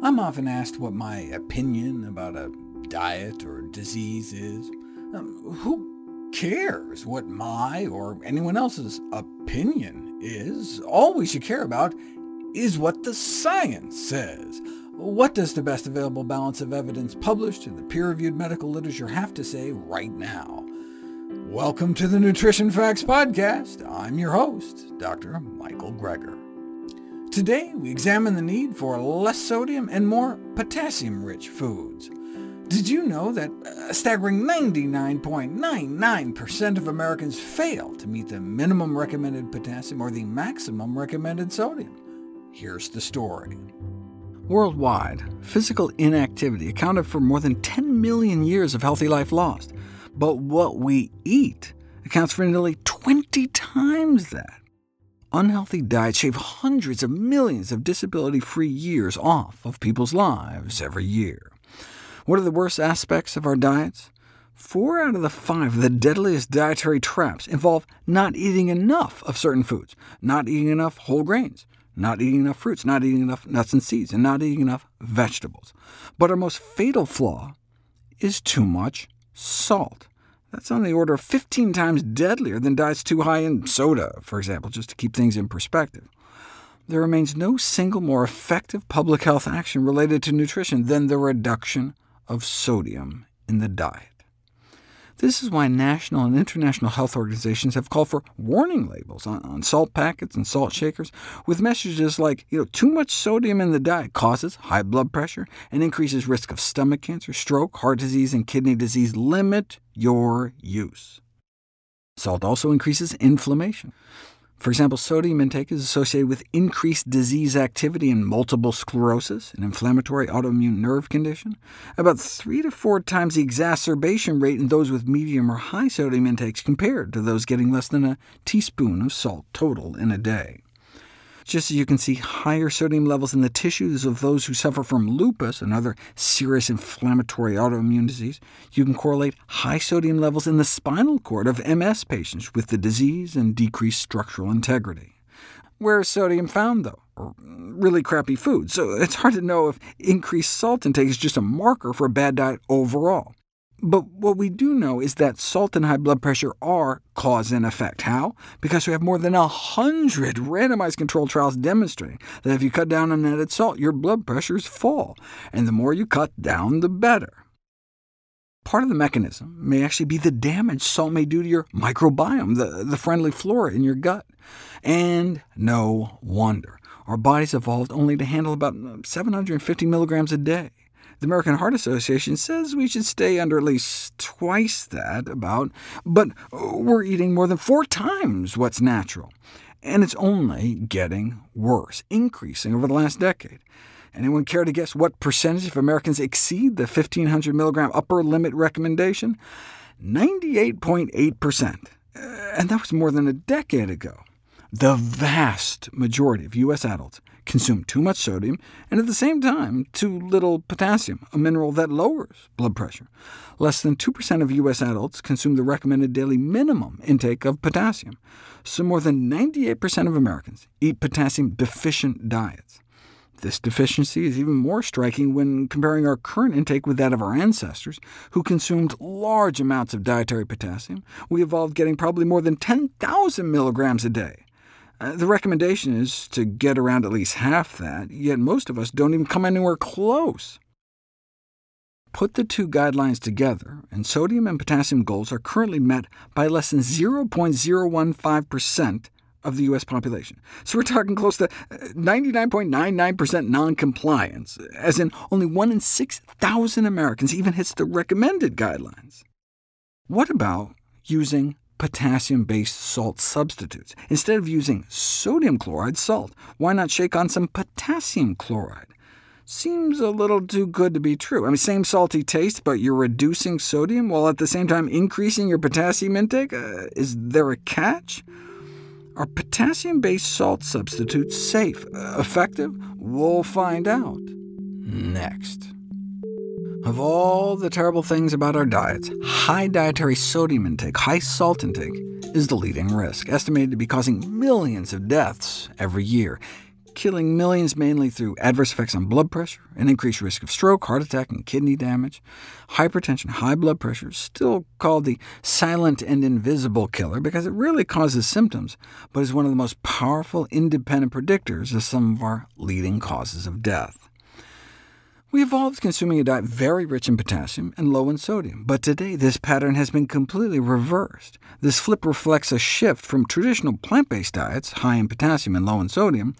I'm often asked what my opinion about a diet or disease is. Um, who cares what my or anyone else's opinion is? All we should care about is what the science says. What does the best available balance of evidence published in the peer-reviewed medical literature have to say right now? Welcome to the Nutrition Facts Podcast. I'm your host, Dr. Michael Greger. Today, we examine the need for less sodium and more potassium-rich foods. Did you know that a staggering 99.99% of Americans fail to meet the minimum recommended potassium or the maximum recommended sodium? Here's the story. Worldwide, physical inactivity accounted for more than 10 million years of healthy life lost, but what we eat accounts for nearly 20 times that. Unhealthy diets shave hundreds of millions of disability-free years off of people's lives every year. What are the worst aspects of our diets? Four out of the five of the deadliest dietary traps involve not eating enough of certain foods, not eating enough whole grains, not eating enough fruits, not eating enough nuts and seeds, and not eating enough vegetables. But our most fatal flaw is too much salt. That's on the order of 15 times deadlier than diets too high in soda, for example, just to keep things in perspective. There remains no single more effective public health action related to nutrition than the reduction of sodium in the diet. This is why national and international health organizations have called for warning labels on, on, salt packets and salt shakers, with messages like, you know, too much sodium in the diet causes high blood pressure and increases risk of stomach cancer, stroke, heart disease, and kidney disease. Limit your use. Salt also increases inflammation. For example, sodium intake is associated with increased disease activity in multiple sclerosis, an inflammatory autoimmune nerve condition, about three to four times the exacerbation rate in those with medium or high sodium intakes compared to those getting less than a teaspoon of salt total in a day. Just as you can see higher sodium levels in the tissues of those who suffer from lupus, another serious inflammatory autoimmune disease, you can correlate high sodium levels in the spinal cord of MS patients with the disease and decreased structural integrity. Where is sodium found, though? Really crappy food, so it's hard to know if increased salt intake is just a marker for a bad diet overall. But what we do know is that salt and high blood pressure are cause and effect. How? Because we have more than a hundred randomized controlled trials demonstrating that if you cut down on added salt, your blood pressures fall, and the more you cut down, the better. Part of the mechanism may actually be the damage salt may do to your microbiome, the, the friendly flora in your gut. And no wonder. Our bodies evolved only to handle about 750 milligrams a day. The American Heart Association says we should stay under at least twice that, about, but we're eating more than four times what's natural. And it's only getting worse, increasing over the last decade. Anyone care to guess what percentage of Americans exceed the 1,500 milligram upper limit recommendation? 98.8%, and that was more than a decade ago. The vast majority of U.S. adults consume too much sodium, and at the same time too little potassium, a mineral that lowers blood pressure. Less than 2% of U.S. adults consume the recommended daily minimum intake of potassium, so more than 98% of Americans eat potassium-deficient diets. This deficiency is even more striking when comparing our current intake with that of our ancestors, who consumed large amounts of dietary potassium. We evolved getting probably more than 10,000 milligrams a day. Uh, the recommendation is to get around at least half that, yet most of us don't even come anywhere close. Put the two guidelines together, and sodium and potassium goals are currently met by less than 0.015% of the U.S. population. So we're talking close to 99.99% uh, noncompliance, as in only 1 in 6,000 Americans even hits the recommended guidelines. What about using potassium-based salt substitutes. Instead of using sodium chloride salt, why not shake on some potassium chloride? Seems a little too good to be true. I mean, same salty taste, but you're reducing sodium while at the same time increasing your potassium intake? Uh, is there a catch? Are potassium-based salt substitutes safe, uh, effective? We'll find out next. Of all the terrible things about our diets, high dietary sodium intake, high salt intake, is the leading risk, estimated to be causing millions of deaths every year. killing millions mainly through adverse effects on blood pressure, an increased risk of stroke, heart attack, and kidney damage. Hypertension, high blood pressure, still called the silent and invisible killer because it rarely causes symptoms, but is one of the most powerful independent predictors of some of our leading causes of death. We evolved consuming a diet very rich in potassium and low in sodium, but today this pattern has been completely reversed. This flip reflects a shift from traditional plant-based diets, high in potassium and low in sodium,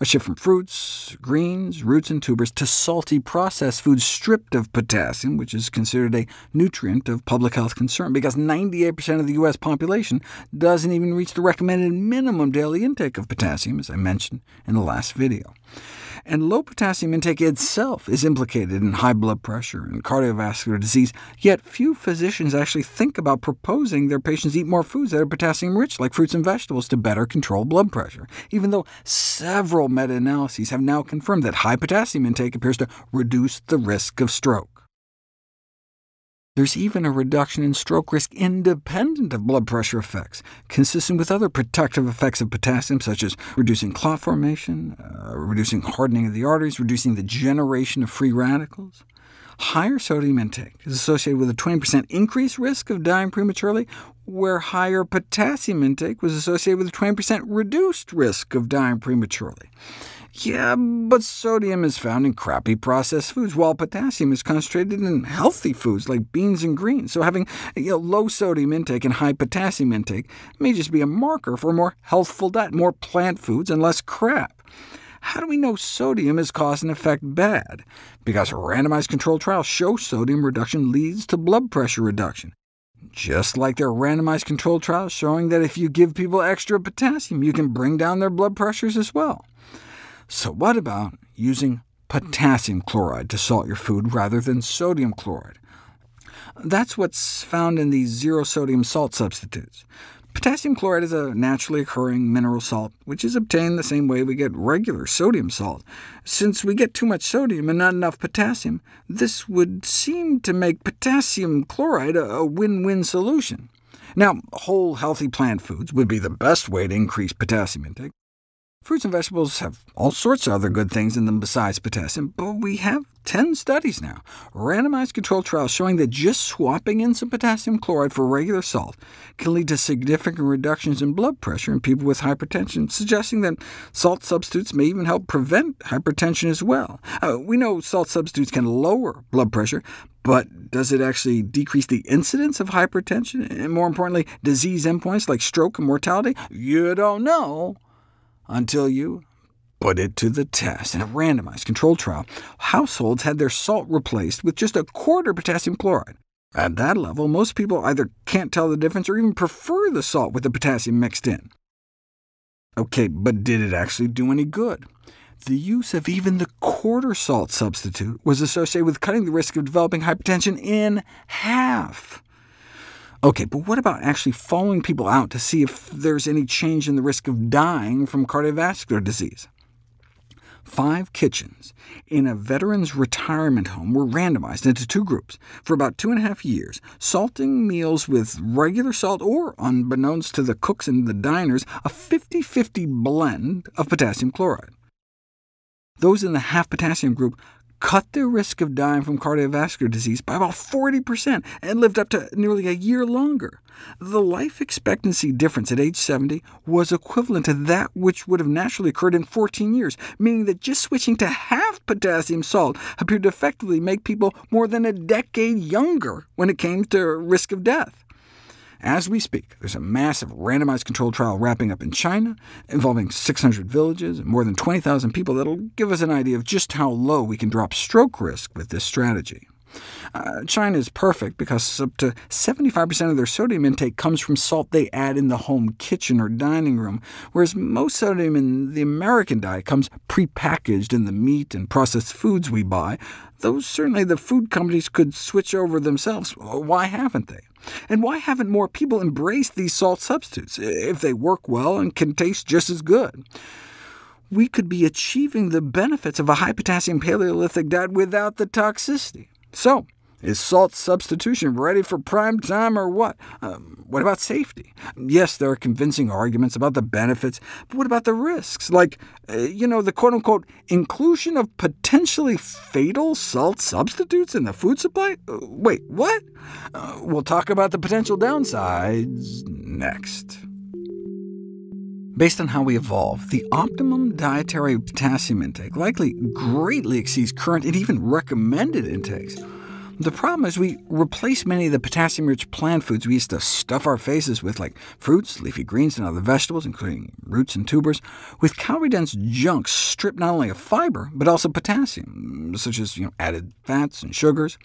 a shift from fruits, greens, roots, and tubers to salty processed foods stripped of potassium, which is considered a nutrient of public health concern, because 98% of the U.S. population doesn't even reach the recommended minimum daily intake of potassium, as I mentioned in the last video and low potassium intake itself is implicated in high blood pressure and cardiovascular disease, yet few physicians actually think about proposing their patients eat more foods that are potassium-rich, like fruits and vegetables, to better control blood pressure, even though several meta-analyses have now confirmed that high potassium intake appears to reduce the risk of stroke. There's even a reduction in stroke risk independent of blood pressure effects, consistent with other protective effects of potassium, such as reducing clot formation, uh, reducing hardening of the arteries, reducing the generation of free radicals. Higher sodium intake is associated with a 20% increased risk of dying prematurely, where higher potassium intake was associated with a 20% reduced risk of dying prematurely. Yeah, but sodium is found in crappy processed foods, while potassium is concentrated in healthy foods like beans and greens. So having you know, low sodium intake and high potassium intake may just be a marker for a more healthful diet, more plant foods and less crap. How do we know sodium is cause and effect bad? Because randomized controlled trials show sodium reduction leads to blood pressure reduction. Just like there are randomized controlled trials showing that if you give people extra potassium, you can bring down their blood pressures as well. So what about using potassium chloride to salt your food rather than sodium chloride? That's what's found in these zero-sodium salt substitutes. Potassium chloride is a naturally occurring mineral salt, which is obtained the same way we get regular sodium salt. Since we get too much sodium and not enough potassium, this would seem to make potassium chloride a win-win solution. Now, whole, healthy plant foods would be the best way to increase potassium intake. Fruits and vegetables have all sorts of other good things in them besides potassium, but we have 10 studies now, randomized controlled trials showing that just swapping in some potassium chloride for regular salt can lead to significant reductions in blood pressure in people with hypertension, suggesting that salt substitutes may even help prevent hypertension as well. Uh, we know salt substitutes can lower blood pressure, but does it actually decrease the incidence of hypertension, and more importantly, disease endpoints like stroke and mortality? You don't know until you put it to the test. In a randomized controlled trial, households had their salt replaced with just a quarter potassium chloride. At that level, most people either can't tell the difference or even prefer the salt with the potassium mixed in. OK, but did it actually do any good? The use of even the quarter salt substitute was associated with cutting the risk of developing hypertension in half. OK, but what about actually following people out to see if there's any change in the risk of dying from cardiovascular disease? Five kitchens in a veteran's retirement home were randomized into two groups for about two and a half years, salting meals with regular salt or, unbeknownst to the cooks and the diners, a 50-50 blend of potassium chloride. Those in the half potassium group cut their risk of dying from cardiovascular disease by about 40% and lived up to nearly a year longer. The life expectancy difference at age 70 was equivalent to that which would have naturally occurred in 14 years, meaning that just switching to half potassium salt appeared to effectively make people more than a decade younger when it came to risk of death. As we speak, there's a massive randomized controlled trial wrapping up in China, involving 600 villages and more than 20,000 people that'll give us an idea of just how low we can drop stroke risk with this strategy. Uh, China is perfect because up to 75% of their sodium intake comes from salt they add in the home kitchen or dining room, whereas most sodium in the American diet comes prepackaged in the meat and processed foods we buy, though certainly the food companies could switch over themselves. Why haven't they? And why haven't more people embraced these salt substitutes, if they work well and can taste just as good? We could be achieving the benefits of a high-potassium Paleolithic diet without the toxicity. So, Is salt substitution ready for prime time or what? Um, what about safety? Yes, there are convincing arguments about the benefits, but what about the risks? Like, uh, you know, the quote-unquote inclusion of potentially fatal salt substitutes in the food supply? Uh, wait, what? Uh, we'll talk about the potential downsides next. Based on how we evolve, the optimum dietary potassium intake likely greatly exceeds current and even recommended intakes. The problem is we replace many of the potassium-rich plant foods we used to stuff our faces with, like fruits, leafy greens, and other vegetables, including roots and tubers, with calorie-dense junk stripped not only of fiber, but also potassium, such as you know, added fats and sugars.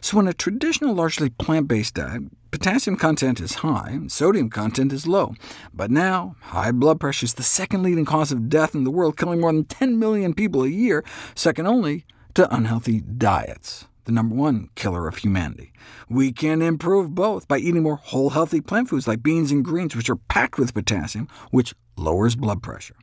So in a traditional, largely plant-based diet, potassium content is high, sodium content is low. But now, high blood pressure is the second leading cause of death in the world, killing more than 10 million people a year, second only to unhealthy diets the number one killer of humanity. We can improve both by eating more whole, healthy plant foods like beans and greens, which are packed with potassium, which lowers blood pressure.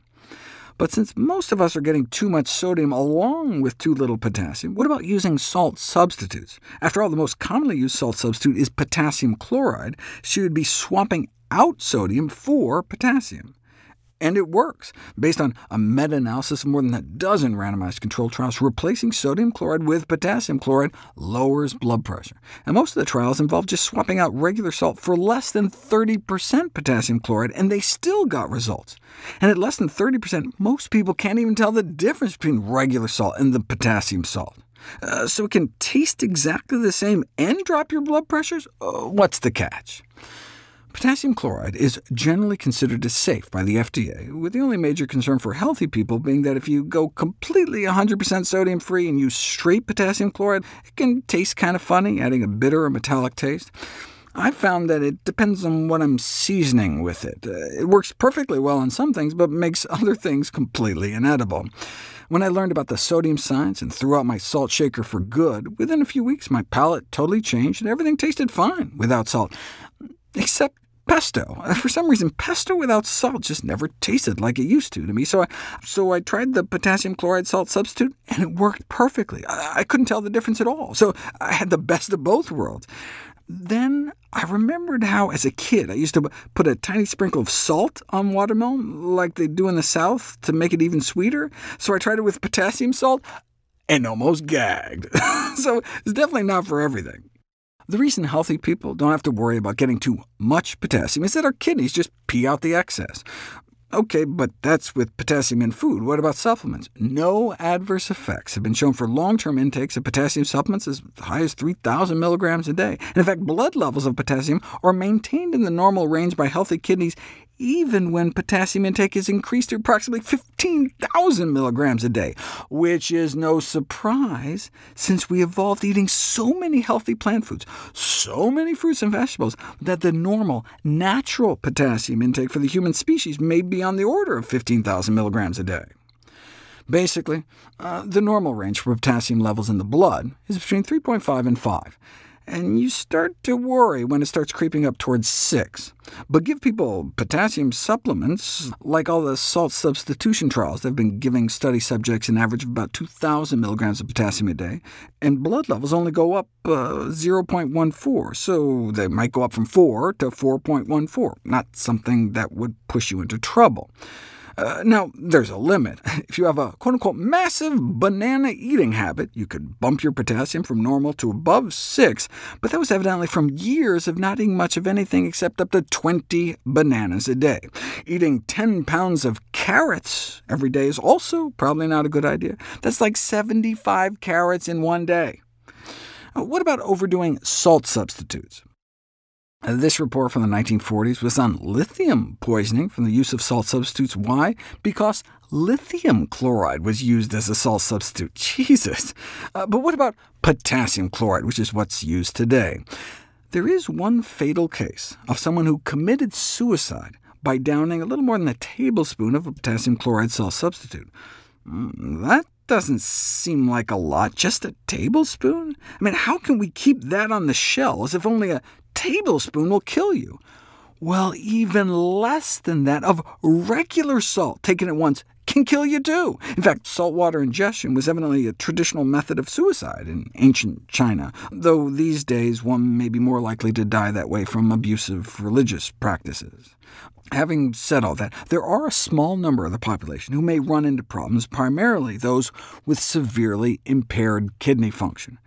But since most of us are getting too much sodium along with too little potassium, what about using salt substitutes? After all, the most commonly used salt substitute is potassium chloride, so you'd be swapping out sodium for potassium. And it works. Based on a meta-analysis of more than a dozen randomized controlled trials, replacing sodium chloride with potassium chloride lowers blood pressure. And most of the trials involved just swapping out regular salt for less than 30% potassium chloride, and they still got results. And at less than 30%, most people can't even tell the difference between regular salt and the potassium salt. Uh, so it can taste exactly the same and drop your blood pressures? Uh, what's the catch? Potassium chloride is generally considered as safe by the FDA, with the only major concern for healthy people being that if you go completely 100% sodium-free and use straight potassium chloride, it can taste kind of funny, adding a bitter or metallic taste. I've found that it depends on what I'm seasoning with it. Uh, it works perfectly well on some things, but makes other things completely inedible. When I learned about the sodium science and threw out my salt shaker for good, within a few weeks my palate totally changed and everything tasted fine without salt. Except pesto. Uh, for some reason, pesto without salt just never tasted like it used to to me, so I, so I tried the potassium chloride salt substitute, and it worked perfectly. I, I couldn't tell the difference at all, so I had the best of both worlds. Then I remembered how, as a kid, I used to put a tiny sprinkle of salt on watermelon, like they do in the South, to make it even sweeter. So I tried it with potassium salt, and almost gagged. so it's definitely not for everything. The reason healthy people don't have to worry about getting too much potassium is that our kidneys just pee out the excess. OK, but that's with potassium in food. What about supplements? No adverse effects have been shown for long-term intakes of potassium supplements as high as 3,000 milligrams a day. And in fact, blood levels of potassium are maintained in the normal range by healthy kidneys even when potassium intake is increased to approximately 15,000 milligrams a day, which is no surprise, since we evolved eating so many healthy plant foods, so many fruits and vegetables, that the normal, natural potassium intake for the human species may be on the order of 15,000 milligrams a day. Basically, uh, the normal range for potassium levels in the blood is between 3.5 and 5, and you start to worry when it starts creeping up towards 6. But give people potassium supplements, like all the salt substitution trials they've been giving study subjects an average of about 2,000 milligrams of potassium a day, and blood levels only go up uh, 0.14, so they might go up from 4 to 4.14, not something that would push you into trouble. Uh, now, there's a limit. If you have a quote-unquote massive banana eating habit, you could bump your potassium from normal to above 6, but that was evidently from years of not eating much of anything except up to 20 bananas a day. Eating 10 pounds of carrots every day is also probably not a good idea. That's like 75 carrots in one day. What about overdoing salt substitutes? Uh, this report from the 1940s was on lithium poisoning from the use of salt substitutes. Why? Because lithium chloride was used as a salt substitute. Jesus! Uh, but what about potassium chloride, which is what's used today? There is one fatal case of someone who committed suicide by downing a little more than a tablespoon of a potassium chloride salt substitute. Mm, that doesn't seem like a lot, just a tablespoon? I mean, how can we keep that on the shell as if only a tablespoon will kill you. Well, even less than that of regular salt taken at once can kill you too. In fact, saltwater ingestion was evidently a traditional method of suicide in ancient China, though these days one may be more likely to die that way from abusive religious practices. Having said all that, there are a small number of the population who may run into problems, primarily those with severely impaired kidney function.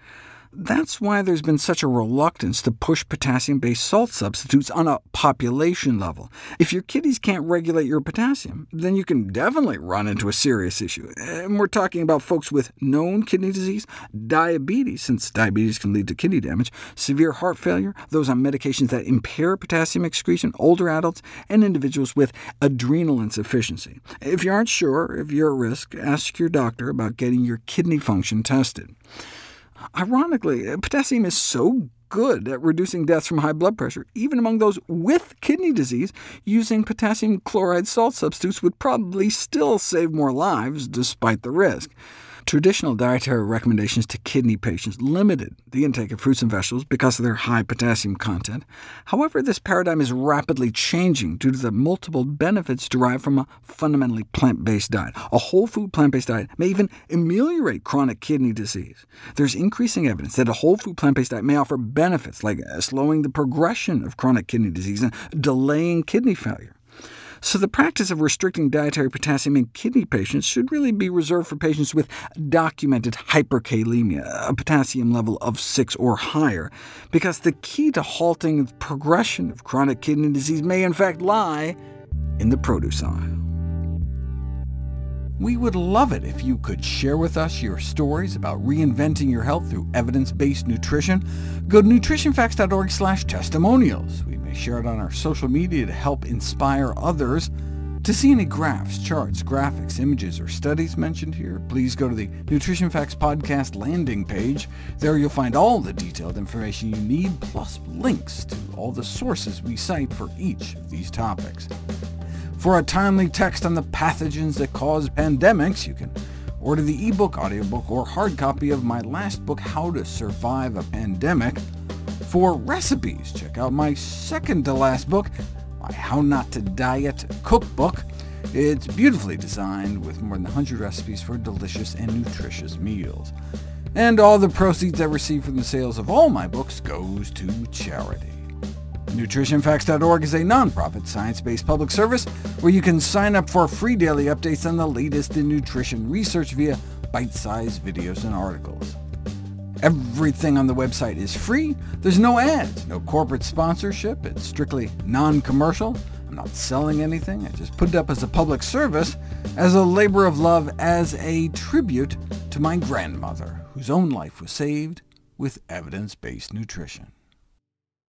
That's why there's been such a reluctance to push potassium-based salt substitutes on a population level. If your kidneys can't regulate your potassium, then you can definitely run into a serious issue. And we're talking about folks with known kidney disease, diabetes, since diabetes can lead to kidney damage, severe heart failure, those on medications that impair potassium excretion, older adults, and individuals with adrenal insufficiency. If you aren't sure if you're at risk, ask your doctor about getting your kidney function tested. Ironically, potassium is so good at reducing deaths from high blood pressure, even among those with kidney disease, using potassium chloride salt substitutes would probably still save more lives, despite the risk. Traditional dietary recommendations to kidney patients limited the intake of fruits and vegetables because of their high potassium content. However, this paradigm is rapidly changing due to the multiple benefits derived from a fundamentally plant-based diet. A whole food plant-based diet may even ameliorate chronic kidney disease. There's increasing evidence that a whole food plant-based diet may offer benefits like slowing the progression of chronic kidney disease and delaying kidney failure. So the practice of restricting dietary potassium in kidney patients should really be reserved for patients with documented hyperkalemia, a potassium level of 6 or higher, because the key to halting the progression of chronic kidney disease may in fact lie in the produce aisle. We would love it if you could share with us your stories about reinventing your health through evidence-based nutrition. Go to nutritionfacts.org testimonials. We may share it on our social media to help inspire others. To see any graphs, charts, graphics, images, or studies mentioned here, please go to the Nutrition Facts Podcast landing page. There you'll find all the detailed information you need, plus links to all the sources we cite for each of these topics. For a timely text on the pathogens that cause pandemics, you can order the ebook, audiobook, or hard copy of my last book, How to Survive a Pandemic. For recipes, check out my second-to-last book, my How Not to Diet cookbook. It's beautifully designed with more than 100 recipes for delicious and nutritious meals. And all the proceeds I receive from the sales of all my books goes to charity. NutritionFacts.org is a nonprofit, science-based public service where you can sign up for free daily updates on the latest in nutrition research via bite-sized videos and articles. Everything on the website is free. There's no ads, no corporate sponsorship. It's strictly non-commercial. I'm not selling anything. I just put it up as a public service, as a labor of love, as a tribute to my grandmother, whose own life was saved with evidence-based nutrition.